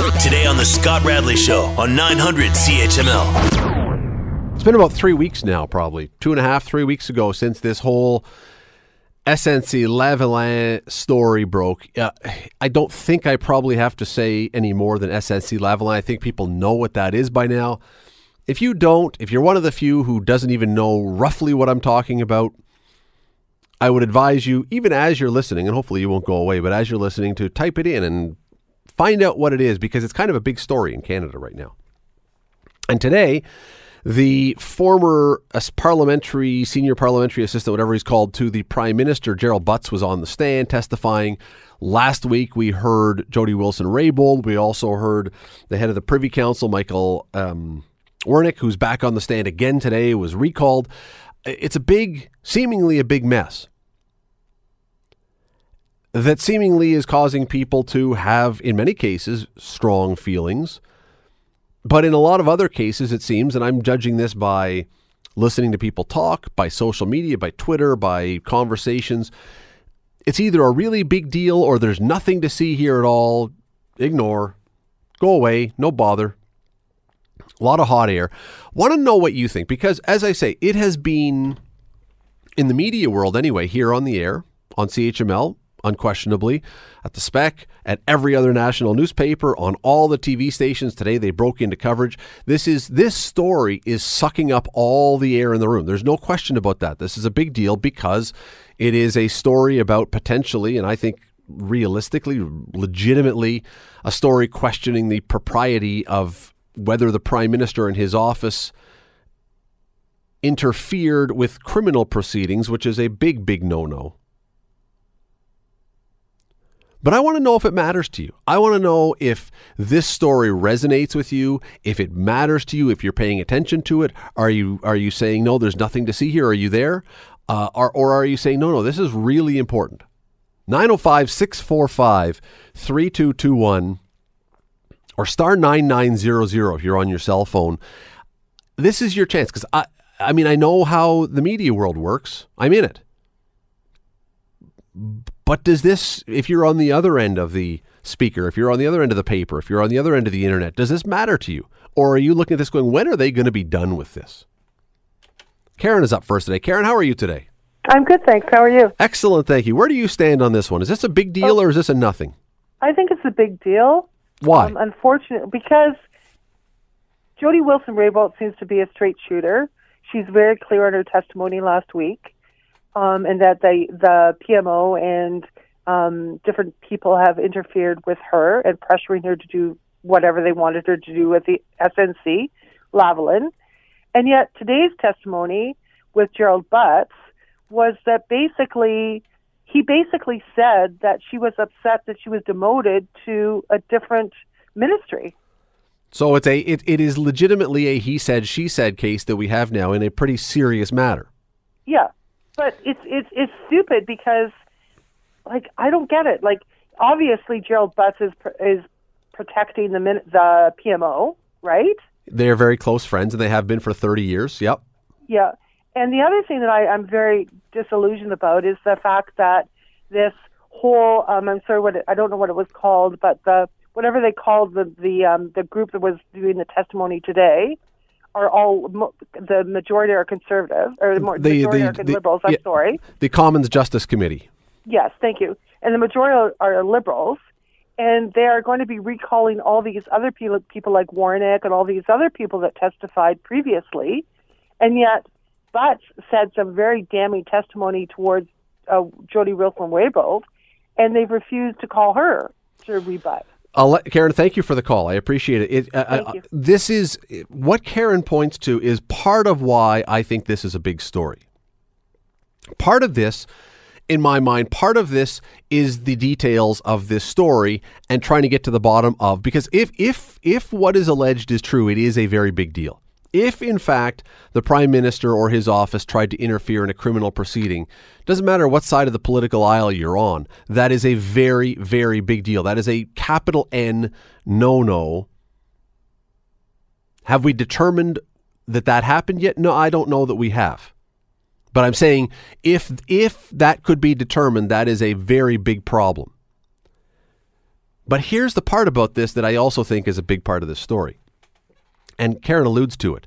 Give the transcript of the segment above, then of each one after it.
Today on The Scott Radley Show on 900 CHML. It's been about three weeks now, probably two and a half, three weeks ago, since this whole SNC Lavalin story broke. Uh, I don't think I probably have to say any more than SNC Lavalin. I think people know what that is by now. If you don't, if you're one of the few who doesn't even know roughly what I'm talking about, I would advise you, even as you're listening, and hopefully you won't go away, but as you're listening, to type it in and find out what it is because it's kind of a big story in Canada right now. And today, the former parliamentary, senior parliamentary assistant, whatever he's called, to the prime minister, Gerald Butts, was on the stand testifying. Last week, we heard Jody Wilson Raybould. We also heard the head of the Privy Council, Michael um, Wernick, who's back on the stand again today, was recalled. It's a big, seemingly a big mess that seemingly is causing people to have, in many cases, strong feelings. But in a lot of other cases, it seems, and I'm judging this by listening to people talk, by social media, by Twitter, by conversations, it's either a really big deal or there's nothing to see here at all. Ignore, go away, no bother. A lot of hot air. Want to know what you think because, as I say, it has been in the media world anyway, here on the air, on CHML, unquestionably, at the spec, at every other national newspaper, on all the TV stations today. They broke into coverage. This is this story is sucking up all the air in the room. There's no question about that. This is a big deal because it is a story about potentially, and I think realistically, legitimately, a story questioning the propriety of whether the prime minister and his office interfered with criminal proceedings, which is a big, big no no. But I want to know if it matters to you. I want to know if this story resonates with you, if it matters to you, if you're paying attention to it. Are you are you saying no? There's nothing to see here. Are you there? Uh, or, or are you saying no? No, this is really important. 905 645 3221 or star 9900 if you're on your cell phone. This is your chance because I, I mean, I know how the media world works. I'm in it. But does this, if you're on the other end of the speaker, if you're on the other end of the paper, if you're on the other end of the internet, does this matter to you? Or are you looking at this going, when are they going to be done with this? Karen is up first today. Karen, how are you today? I'm good, thanks. How are you? Excellent, thank you. Where do you stand on this one? Is this a big deal oh, or is this a nothing? I think it's a big deal. Why? Um, unfortunately, because Jody Wilson Raybould seems to be a straight shooter. She's very clear in her testimony last week um, and that they, the PMO and um, different people have interfered with her and pressuring her to do whatever they wanted her to do with the SNC, Lavalin. And yet today's testimony with Gerald Butts was that basically he basically said that she was upset that she was demoted to a different ministry. So it's a it, it is legitimately a he said she said case that we have now in a pretty serious matter. Yeah. But it's it's it's stupid because, like, I don't get it. Like, obviously, Gerald Butts is is protecting the the PMO, right? They're very close friends, and they have been for thirty years. Yep. Yeah, and the other thing that I, I'm very disillusioned about is the fact that this whole um, I'm sorry what it, I don't know what it was called, but the whatever they called the the um, the group that was doing the testimony today are all the majority are conservative or the, the majority the, are the, liberals. I'm yeah, sorry. The Commons Justice Committee. Yes, thank you. And the majority are, liberals, and they are going to be recalling all these other people, people like Warnick and all these other people that testified previously, and yet Butts said some very damning testimony towards uh, Jody Wilson Raybould, and they've refused to call her to rebut. Let, Karen, thank you for the call. I appreciate it. it uh, uh this is what Karen points to is part of why I think this is a big story. Part of this, in my mind, part of this is the details of this story and trying to get to the bottom of because if if if what is alleged is true, it is a very big deal. If, in fact, the prime minister or his office tried to interfere in a criminal proceeding, doesn't matter what side of the political aisle you're on, that is a very, very big deal. That is a capital N no no. Have we determined that that happened yet? No, I don't know that we have. But I'm saying if if that could be determined, that is a very big problem. But here's the part about this that I also think is a big part of this story. And Karen alludes to it.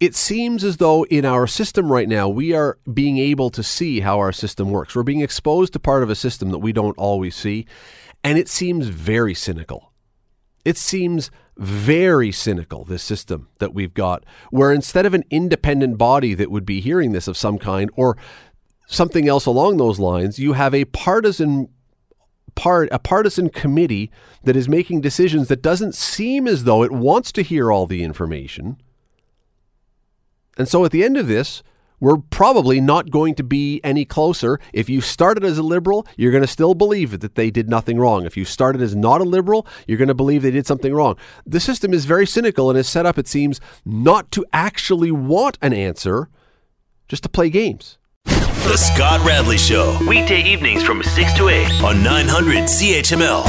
It seems as though in our system right now, we are being able to see how our system works. We're being exposed to part of a system that we don't always see. And it seems very cynical. It seems very cynical, this system that we've got, where instead of an independent body that would be hearing this of some kind or something else along those lines, you have a partisan part a partisan committee that is making decisions that doesn't seem as though it wants to hear all the information. And so at the end of this, we're probably not going to be any closer. If you started as a liberal, you're going to still believe that they did nothing wrong. If you started as not a liberal, you're going to believe they did something wrong. The system is very cynical and is set up, it seems, not to actually want an answer, just to play games. The Scott Radley Show. Weekday evenings from 6 to 8 on 900 CHML.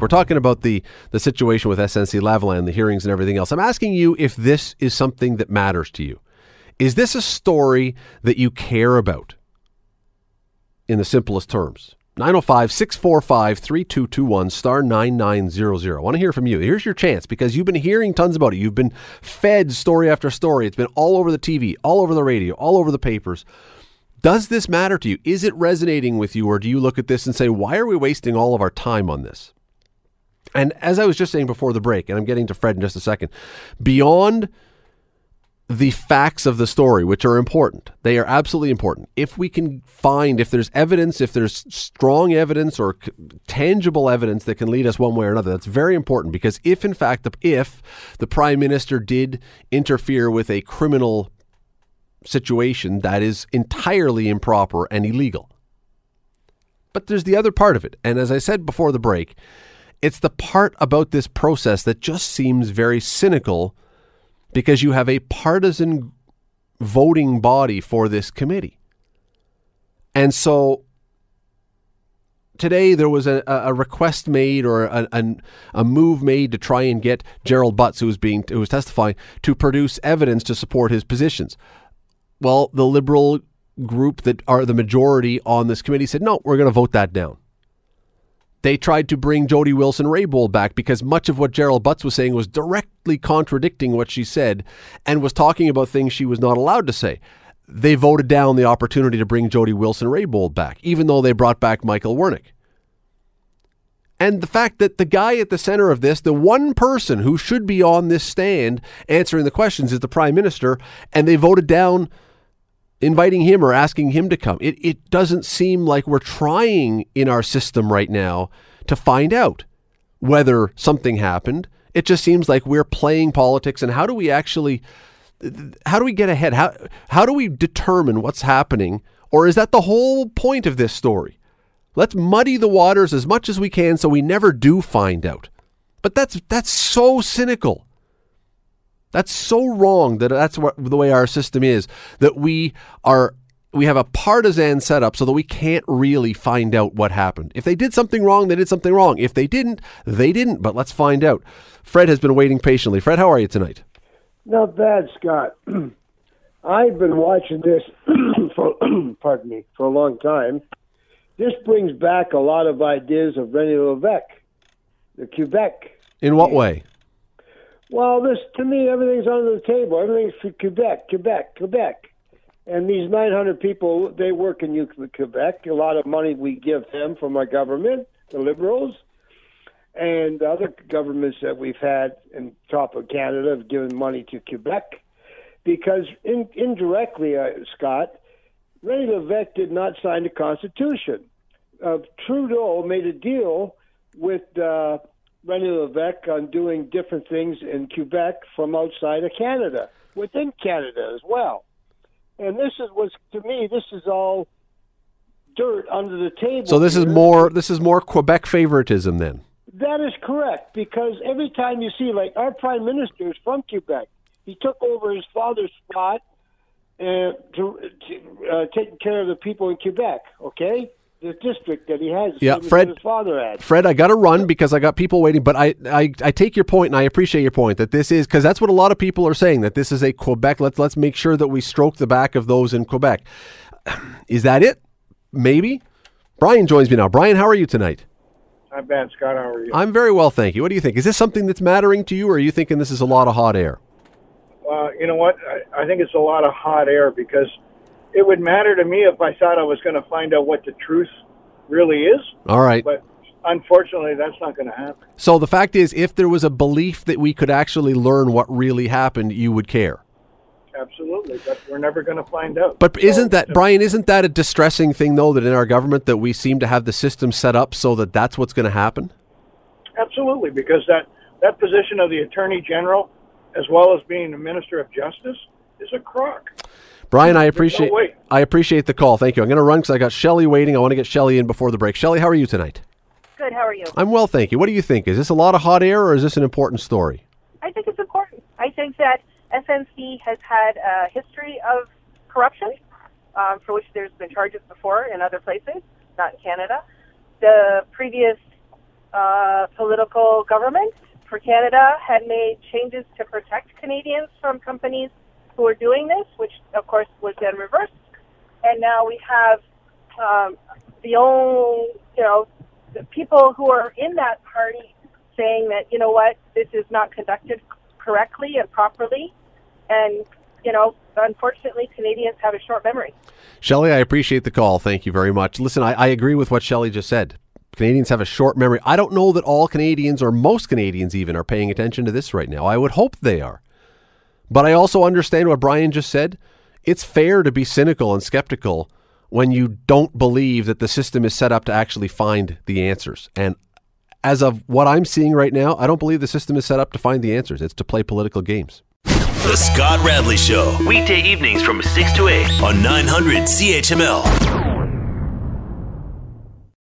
We're talking about the, the situation with SNC Lavalin, the hearings and everything else. I'm asking you if this is something that matters to you. Is this a story that you care about? In the simplest terms. 905 645 3221 star 9900. I want to hear from you. Here's your chance because you've been hearing tons about it. You've been fed story after story. It's been all over the TV, all over the radio, all over the papers. Does this matter to you? Is it resonating with you, or do you look at this and say, why are we wasting all of our time on this? And as I was just saying before the break, and I'm getting to Fred in just a second, beyond the facts of the story, which are important. They are absolutely important. If we can find, if there's evidence, if there's strong evidence or c- tangible evidence that can lead us one way or another, that's very important because if, in fact, the, if the prime minister did interfere with a criminal situation, that is entirely improper and illegal. But there's the other part of it. And as I said before the break, it's the part about this process that just seems very cynical because you have a partisan voting body for this committee. And so today there was a, a request made or a, a, a, move made to try and get Gerald Butts, who was being who was testifying, to produce evidence to support his positions. Well, the liberal group that are the majority on this committee said, no, we're going to vote that down they tried to bring Jody Wilson Raybould back because much of what Gerald Butts was saying was directly contradicting what she said and was talking about things she was not allowed to say. They voted down the opportunity to bring Jody Wilson Raybould back, even though they brought back Michael Wernick. And the fact that the guy at the center of this, the one person who should be on this stand answering the questions, is the prime minister, and they voted down inviting him or asking him to come. It, it doesn't seem like we're trying in our system right now to find out whether something happened. It just seems like we're playing politics. And how do we actually, how do we get ahead? How, how do we determine what's happening? Or is that the whole point of this story? Let's muddy the waters as much as we can so we never do find out. But that's that's so cynical. That's so wrong that that's what the way our system is that we are we have a partisan setup so that we can't really find out what happened. If they did something wrong, they did something wrong. If they didn't, they didn't, but let's find out. Fred has been waiting patiently. Fred, how are you tonight? Not bad, Scott. I've been watching this for pardon me, for a long time. This brings back a lot of ideas of René Lévesque, the Quebec. In what way? Well, this to me, everything's under the table. Everything's for Quebec, Quebec, Quebec. And these 900 people, they work in Quebec. A lot of money we give them from our government, the Liberals, and other governments that we've had in top of Canada have given money to Quebec because in, indirectly, uh, Scott, René Lévesque did not sign the Constitution. Uh, Trudeau made a deal with uh, René Lévesque on doing different things in Quebec from outside of Canada, within Canada as well. And this is was to me, this is all dirt under the table. So this here. is more this is more Quebec favoritism then. That is correct because every time you see like our prime minister is from Quebec, he took over his father's spot uh, to, to uh, taking care of the people in Quebec. Okay, the district that he has. Yeah, Fred. His father had. Fred, I got to run because I got people waiting. But I, I, I take your point, and I appreciate your point that this is because that's what a lot of people are saying that this is a Quebec. Let's let's make sure that we stroke the back of those in Quebec. Is that it? Maybe. Brian joins me now. Brian, how are you tonight? I'm bad, Scott. How are you? I'm very well, thank you. What do you think? Is this something that's mattering to you, or are you thinking this is a lot of hot air? Uh, you know what? I, I think it's a lot of hot air because it would matter to me if I thought I was going to find out what the truth really is. All right. But unfortunately, that's not going to happen. So the fact is, if there was a belief that we could actually learn what really happened, you would care. Absolutely, but we're never going to find out. But isn't that Brian? Isn't that a distressing thing, though, that in our government that we seem to have the system set up so that that's what's going to happen? Absolutely, because that that position of the attorney general, as well as being the minister of justice, is a crock. Brian, I appreciate way. I appreciate the call. Thank you. I'm going to run because I got Shelly waiting. I want to get Shelly in before the break. Shelly, how are you tonight? Good. How are you? I'm well, thank you. What do you think? Is this a lot of hot air, or is this an important story? I think it's important. I think that SNC has had a history of corruption, um, for which there's been charges before in other places, not in Canada. The previous uh, political government for Canada had made changes to protect Canadians from companies who were doing this, which of course was then reversed. And now we have um, the own, you know, the people who are in that party saying that, you know what, this is not conducted correctly and properly. And, you know, unfortunately, Canadians have a short memory. Shelley, I appreciate the call. Thank you very much. Listen, I, I agree with what Shelley just said. Canadians have a short memory. I don't know that all Canadians or most Canadians even are paying attention to this right now. I would hope they are. But I also understand what Brian just said. It's fair to be cynical and skeptical when you don't believe that the system is set up to actually find the answers. And as of what I'm seeing right now, I don't believe the system is set up to find the answers. It's to play political games. The Scott Radley Show. Weekday evenings from 6 to 8 on 900 CHML.